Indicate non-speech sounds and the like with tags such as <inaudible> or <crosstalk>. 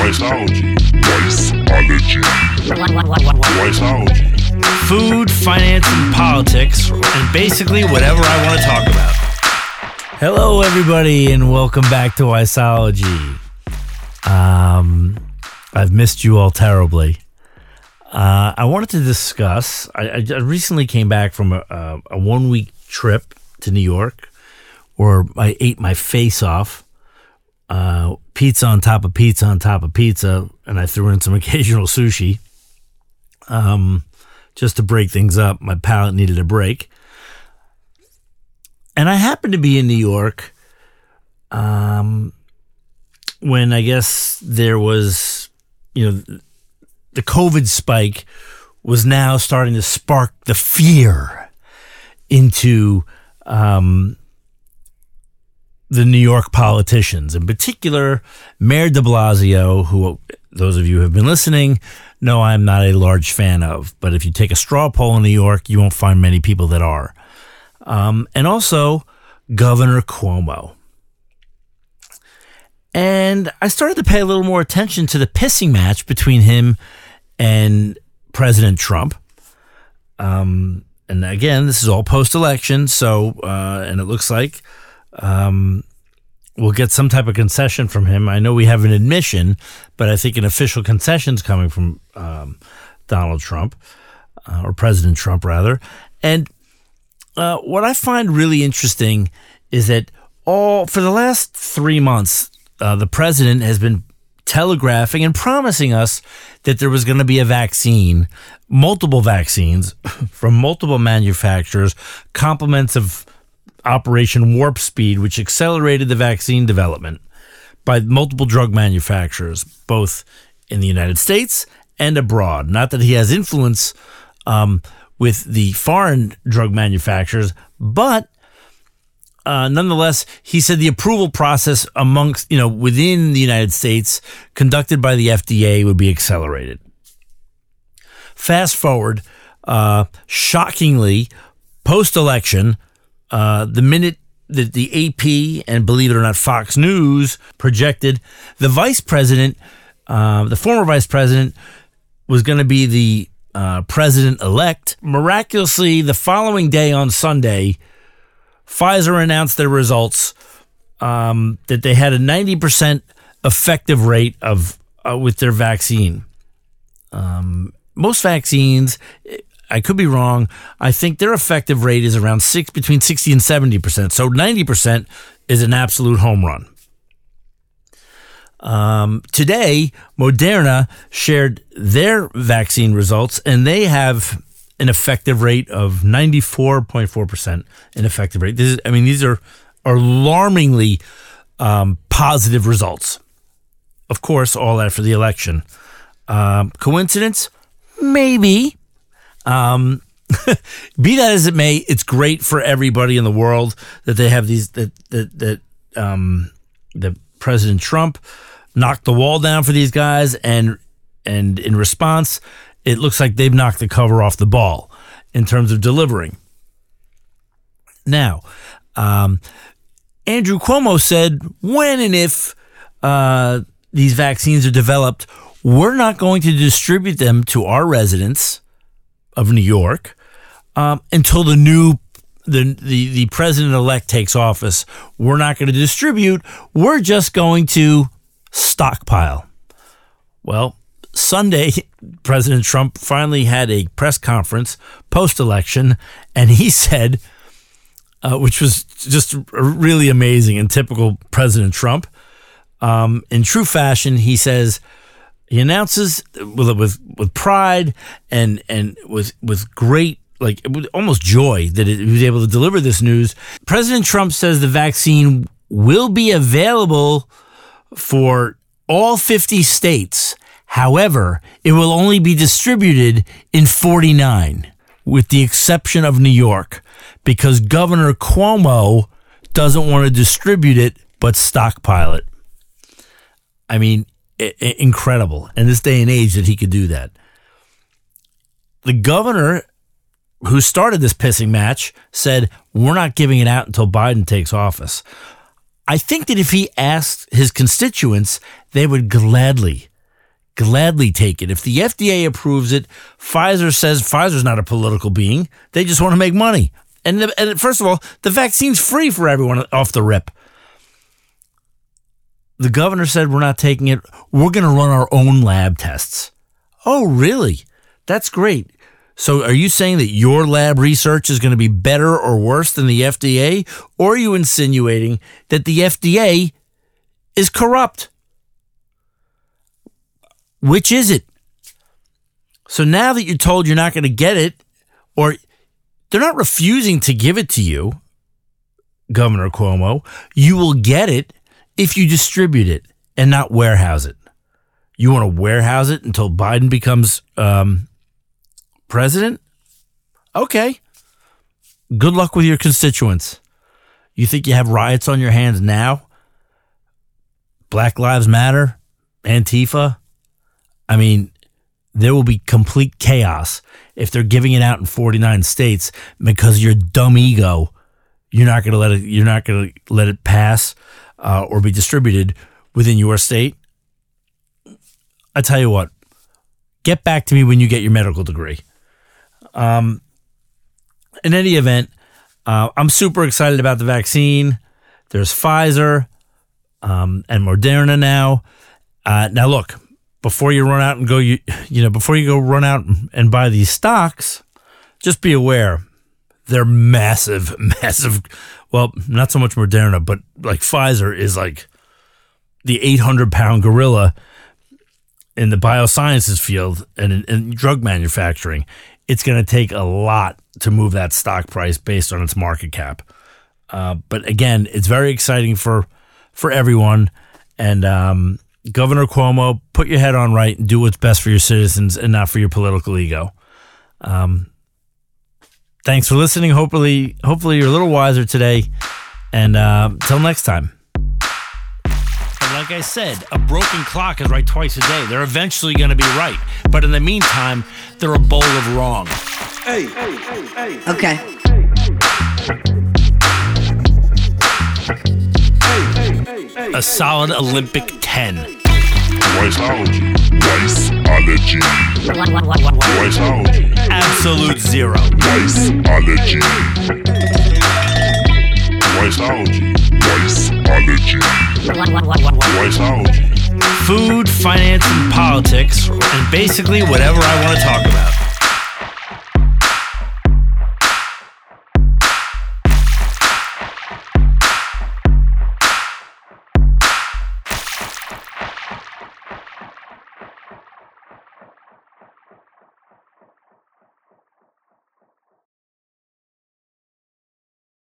Wiseology. Wiseology. Wiseology. Food, finance, and politics, and basically whatever I want to talk about. Hello, everybody, and welcome back to Wiseology. Um, I've missed you all terribly. Uh, I wanted to discuss. I, I recently came back from a, a, a one week trip to New York where I ate my face off. Uh, pizza on top of pizza on top of pizza, and I threw in some <laughs> occasional sushi. Um, just to break things up, my palate needed a break. And I happened to be in New York um, when I guess there was, you know, the COVID spike was now starting to spark the fear into um, the New York politicians, in particular, Mayor de Blasio, who those of you who have been listening know I'm not a large fan of. But if you take a straw poll in New York, you won't find many people that are. Um, and also Governor Cuomo. And I started to pay a little more attention to the pissing match between him and President Trump. Um, and again, this is all post election. So, uh, and it looks like um, we'll get some type of concession from him. I know we have an admission, but I think an official concession is coming from um, Donald Trump, uh, or President Trump, rather. And uh, what I find really interesting is that all for the last three months, uh, the president has been telegraphing and promising us that there was going to be a vaccine, multiple vaccines <laughs> from multiple manufacturers, compliments of Operation Warp Speed, which accelerated the vaccine development by multiple drug manufacturers, both in the United States and abroad. Not that he has influence um, with the foreign drug manufacturers, but uh, nonetheless, he said the approval process amongst, you know, within the United States conducted by the FDA would be accelerated. Fast forward, uh, shockingly, post election, uh, the minute that the AP and believe it or not, Fox News projected the vice president, uh, the former vice president, was going to be the uh, president elect. Miraculously, the following day on Sunday, Pfizer announced their results um, that they had a 90% effective rate of uh, with their vaccine. Um, most vaccines, I could be wrong. I think their effective rate is around six between 60 and 70%. So 90% is an absolute home run. Um, today, Moderna shared their vaccine results, and they have an effective rate of 94.4% an effective rate. This is, I mean, these are alarmingly um, positive results. Of course, all after the election. Um, coincidence? Maybe. Um, <laughs> be that as it may, it's great for everybody in the world that they have these that that that um, that President Trump knocked the wall down for these guys, and and in response, it looks like they've knocked the cover off the ball in terms of delivering. Now, um, Andrew Cuomo said, when and if uh, these vaccines are developed, we're not going to distribute them to our residents of New York um, until the new the the, the president elect takes office. We're not going to distribute. We're just going to stockpile. Well, Sunday, <laughs> President Trump finally had a press conference post election, and he <laughs> said, uh, which was just really amazing and typical President Trump. Um, in true fashion, he says, he announces with with with pride and and with with great like almost joy that he was able to deliver this news. President Trump says the vaccine will be available for all 50 states. However, it will only be distributed in 49 with the exception of New York because Governor Cuomo doesn't want to distribute it but stockpile it. I mean, incredible in this day and age that he could do that. The governor who started this pissing match said, We're not giving it out until Biden takes office. I think that if he asked his constituents, they would gladly gladly take it. If the FDA approves it, Pfizer says Pfizer's not a political being. They just want to make money. And, the, and first of all, the vaccine's free for everyone off the rip. The governor said we're not taking it. We're going to run our own lab tests. Oh, really? That's great. So, are you saying that your lab research is going to be better or worse than the FDA? Or are you insinuating that the FDA is corrupt? Which is it? So, now that you're told you're not going to get it, or they're not refusing to give it to you, Governor Cuomo, you will get it if you distribute it and not warehouse it. You want to warehouse it until Biden becomes um, president? Okay. Good luck with your constituents. You think you have riots on your hands now? Black Lives Matter, Antifa. I mean, there will be complete chaos if they're giving it out in 49 states because your dumb ego, you're not going to let it you're not going to let it pass uh, or be distributed within your state. I tell you what, get back to me when you get your medical degree. Um, in any event, uh, I'm super excited about the vaccine. There's Pfizer um, and Moderna now. Uh, now, look, before you run out and go, you, you know, before you go run out and buy these stocks, just be aware they're massive, <laughs> massive. Well, not so much Moderna, but like Pfizer is like the 800 pound gorilla in the biosciences field and in, in drug manufacturing it's going to take a lot to move that stock price based on its market cap. Uh, but again, it's very exciting for for everyone. And um, Governor Cuomo, put your head on right and do what's best for your citizens and not for your political ego. Um, thanks for listening. Hopefully, hopefully you're a little wiser today. And uh, until next time And like I said, a broken clock is right twice a day. They're eventually going to be right. But in the meantime, they're a bowl of wrong. Hey, hey, hey, hey. Okay. A solid Olympic 10. Wiseology. Wiseology. Wiseology. Absolute zero. Wiseology. Wiseology. Wiseology. Food, finance, and politics, and basically whatever I want to talk about.